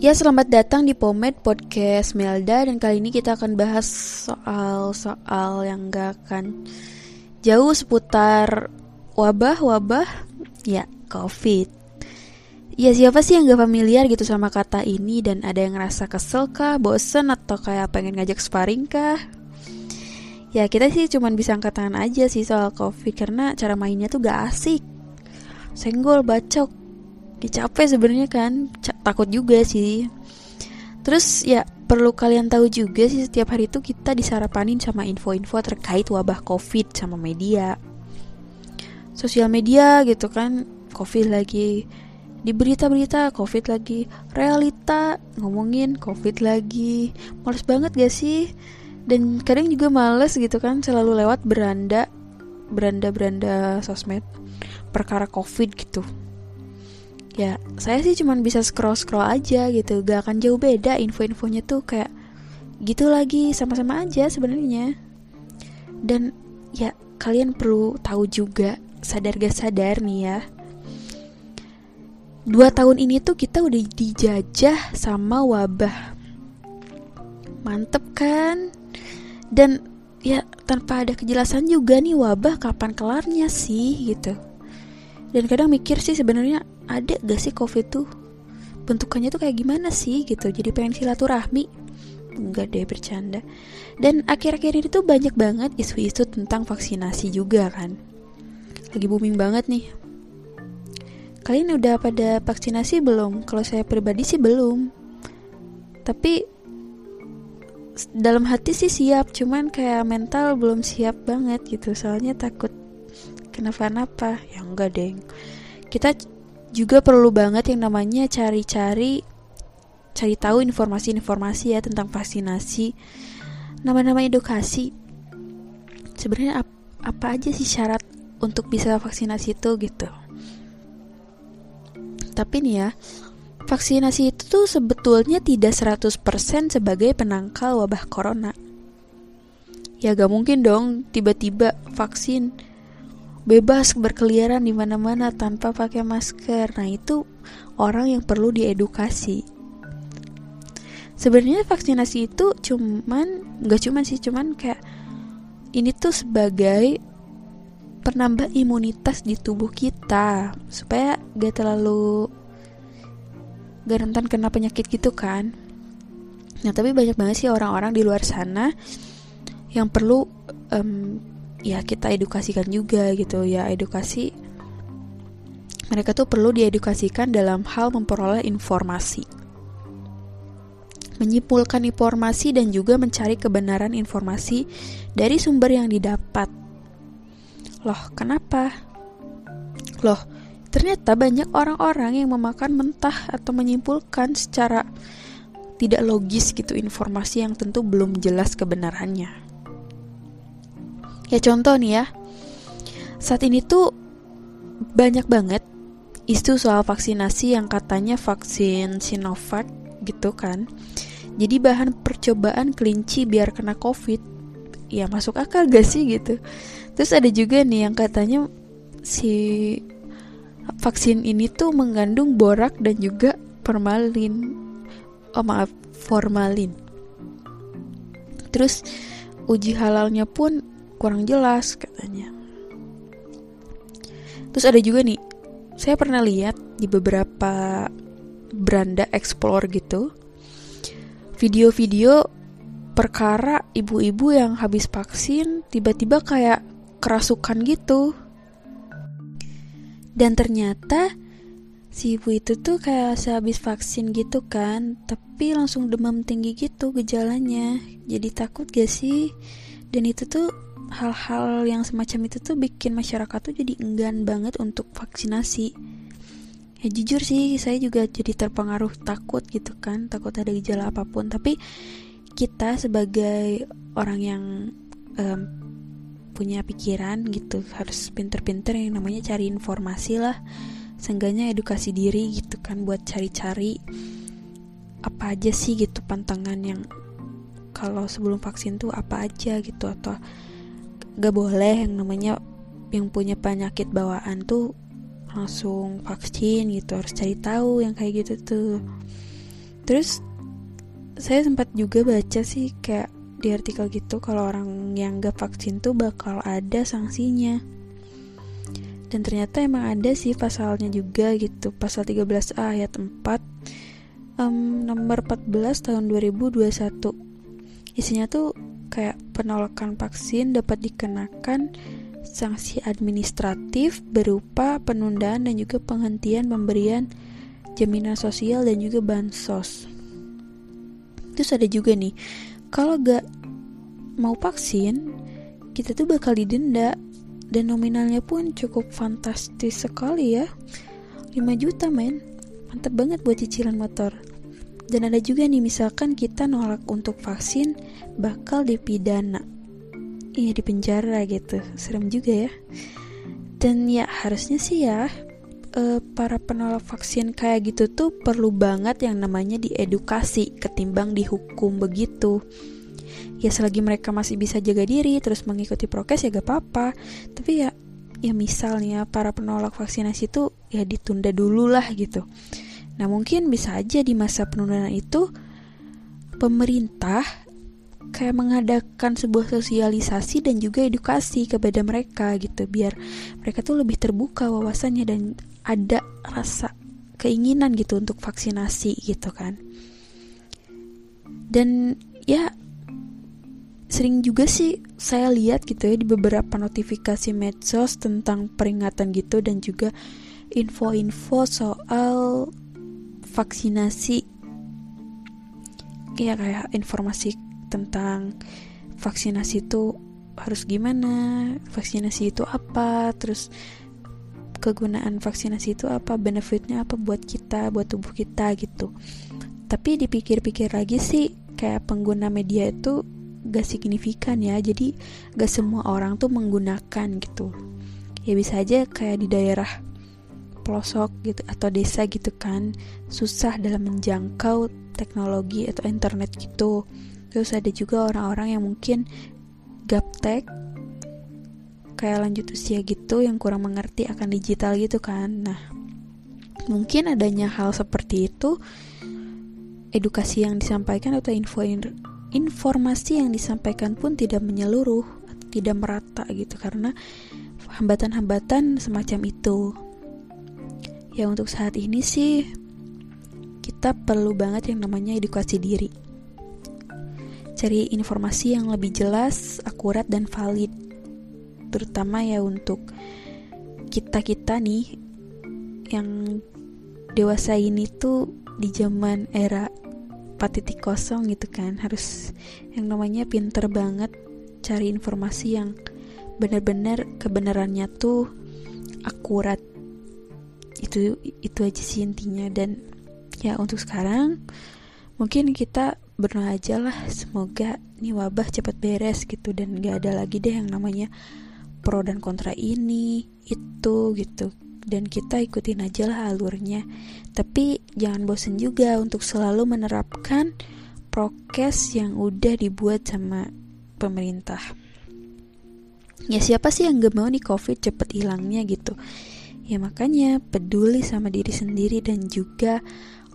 Ya selamat datang di Pomed Podcast Melda dan kali ini kita akan bahas soal-soal yang gak akan jauh seputar wabah-wabah ya COVID. Ya siapa sih yang gak familiar gitu sama kata ini dan ada yang ngerasa kesel kah, bosen atau kayak pengen ngajak sparring kah? Ya kita sih cuman bisa angkat tangan aja sih soal COVID karena cara mainnya tuh gak asik. Senggol, bacok, ya capek sebenarnya kan takut juga sih. Terus ya perlu kalian tahu juga sih setiap hari itu kita disarapanin sama info-info terkait wabah covid sama media. Sosial media gitu kan covid lagi di berita-berita covid lagi realita ngomongin covid lagi. Males banget gak sih? Dan kadang juga males gitu kan selalu lewat beranda beranda-beranda sosmed perkara covid gitu ya saya sih cuman bisa scroll scroll aja gitu. Gak akan jauh beda info-infonya tuh kayak gitu lagi sama-sama aja sebenarnya. Dan ya kalian perlu tahu juga sadar gak sadar nih ya. Dua tahun ini tuh kita udah dijajah sama wabah. Mantep kan? Dan ya tanpa ada kejelasan juga nih wabah kapan kelarnya sih gitu. Dan kadang mikir sih sebenarnya ada gak sih covid tuh? Bentukannya tuh kayak gimana sih gitu? Jadi pengen silaturahmi? Enggak deh bercanda. Dan akhir-akhir ini tuh banyak banget isu-isu tentang vaksinasi juga kan. Lagi booming banget nih. Kalian udah pada vaksinasi belum? Kalau saya pribadi sih belum. Tapi dalam hati sih siap. Cuman kayak mental belum siap banget gitu. Soalnya takut kenapa-napa ya enggak deh kita juga perlu banget yang namanya cari-cari cari tahu informasi-informasi ya tentang vaksinasi nama-nama edukasi. Sebenarnya ap apa aja sih syarat untuk bisa vaksinasi itu gitu. Tapi nih ya vaksinasi itu tuh sebetulnya tidak 100% sebagai penangkal wabah corona. Ya gak mungkin dong tiba-tiba vaksin bebas berkeliaran di mana-mana tanpa pakai masker. Nah, itu orang yang perlu diedukasi. Sebenarnya vaksinasi itu cuman nggak cuman sih, cuman kayak ini tuh sebagai penambah imunitas di tubuh kita supaya gak terlalu gak kena penyakit gitu kan. Nah, tapi banyak banget sih orang-orang di luar sana yang perlu um, ya kita edukasikan juga gitu ya. Edukasi mereka tuh perlu diedukasikan dalam hal memperoleh informasi. Menyimpulkan informasi dan juga mencari kebenaran informasi dari sumber yang didapat. Loh kenapa? Loh ternyata banyak orang-orang yang memakan mentah atau menyimpulkan secara tidak logis gitu informasi yang tentu belum jelas kebenarannya Ya contoh nih ya, saat ini tuh banyak banget isu soal vaksinasi yang katanya vaksin Sinovac gitu kan. Jadi bahan percobaan kelinci biar kena covid Ya masuk akal gak sih gitu? Terus ada juga nih yang katanya Si vaksin ini tuh mengandung borak dan juga formalin. Oh maaf formalin. Terus uji halalnya pun kurang jelas katanya. Terus ada juga nih, saya pernah lihat di beberapa beranda explore gitu, video-video perkara ibu-ibu yang habis vaksin tiba-tiba kayak kerasukan gitu. Dan ternyata si ibu itu tuh kayak sehabis vaksin gitu kan, tapi langsung demam tinggi gitu gejalanya. Jadi takut gak sih? Dan itu tuh hal-hal yang semacam itu tuh bikin masyarakat tuh jadi enggan banget untuk vaksinasi. Ya jujur sih saya juga jadi terpengaruh takut gitu kan takut ada gejala apa pun. Tapi kita sebagai orang yang um, punya pikiran gitu harus pinter-pinter yang namanya cari informasi lah. Seenggaknya edukasi diri gitu kan buat cari-cari apa aja sih gitu pantangan yang kalau sebelum vaksin tuh apa aja gitu atau gak boleh yang namanya yang punya penyakit bawaan tuh langsung vaksin gitu harus cari tahu yang kayak gitu tuh. Terus saya sempat juga baca sih kayak di artikel gitu kalau orang yang gak vaksin tuh bakal ada sanksinya. Dan ternyata emang ada sih pasalnya juga gitu pasal 13A ayat 4 um, nomor 14 tahun 2021 isinya tuh kayak penolakan vaksin dapat dikenakan sanksi administratif berupa penundaan dan juga penghentian pemberian jaminan sosial dan juga bansos. Terus ada juga nih kalau gak mau vaksin kita tuh bakal didenda. Dan nominalnya pun cukup fantastis sekali ya. 5 juta men. Mantep banget buat cicilan motor dan ada juga nih misalkan kita nolak untuk vaksin bakal dipidana. Iya di penjara gitu. Serem juga ya. Dan ya harusnya sih ya uh, para penolak vaksin kayak gitu tuh perlu banget yang namanya diedukasi ketimbang dihukum begitu. Ya selagi mereka masih bisa jaga diri terus mengikuti prokes ya gak apa-apa. Tapi ya ya misalnya para penolak vaksinasi itu ya ditunda dulu lah gitu nah mungkin bisa aja di masa penundaan itu pemerintah kayak mengadakan sebuah sosialisasi dan juga edukasi kepada mereka gitu biar mereka tuh lebih terbuka wawasannya dan ada rasa keinginan gitu untuk vaksinasi gitu kan. Dan ya sering juga sih saya lihat gitu ya di beberapa notifikasi medsos tentang peringatan gitu dan juga info-info soal vaksinasi. Ya kayak informasi tentang vaksinasi itu harus gimana vaksinasi itu apa terus kegunaan vaksinasi itu apa benefitnya apa buat kita buat tubuh kita gitu. Tapi dipikir-pikir lagi sih kayak pengguna media itu gak signifikan ya jadi gak semua orang tuh menggunakan gitu. Ya bisa aja kayak di daerah pelosok gitu atau desa gitu kan susah dalam menjangkau teknologi atau internet gitu. Terus ada juga orang-orang yang mungkin gaptek kayak lanjut usia gitu yang kurang mengerti akan digital gitu kan. Nah mungkin adanya hal seperti itu edukasi yang disampaikan atau info informasi yang disampaikan pun tidak menyeluruh tidak merata gitu karena hambatan-hambatan semacam itu ya untuk saat ini sih kita perlu banget yang namanya edukasi diri. Cari informasi yang lebih jelas, akurat dan valid. Terutama ya untuk kita-kita nih yang dewasa ini tuh di zaman era 4.0 gitu kan. Harus yang namanya pinter banget cari informasi yang benar-benar kebenarannya tuh akurat itu itu aja sih intinya. Dan ya untuk sekarang mungkin kita berdoa aja lah. Semoga nih wabah cepat beres gitu. Dan gak ada lagi deh yang namanya pro dan kontra ini itu gitu. Dan kita ikutin aja lah alurnya. Tapi jangan bosen juga untuk selalu menerapkan prokes yang udah dibuat sama pemerintah. Ya siapa sih yang gak mau nih covid cepet hilangnya gitu ya makanya peduli sama diri sendiri dan juga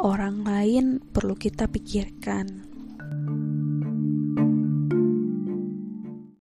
orang lain perlu kita pikirkan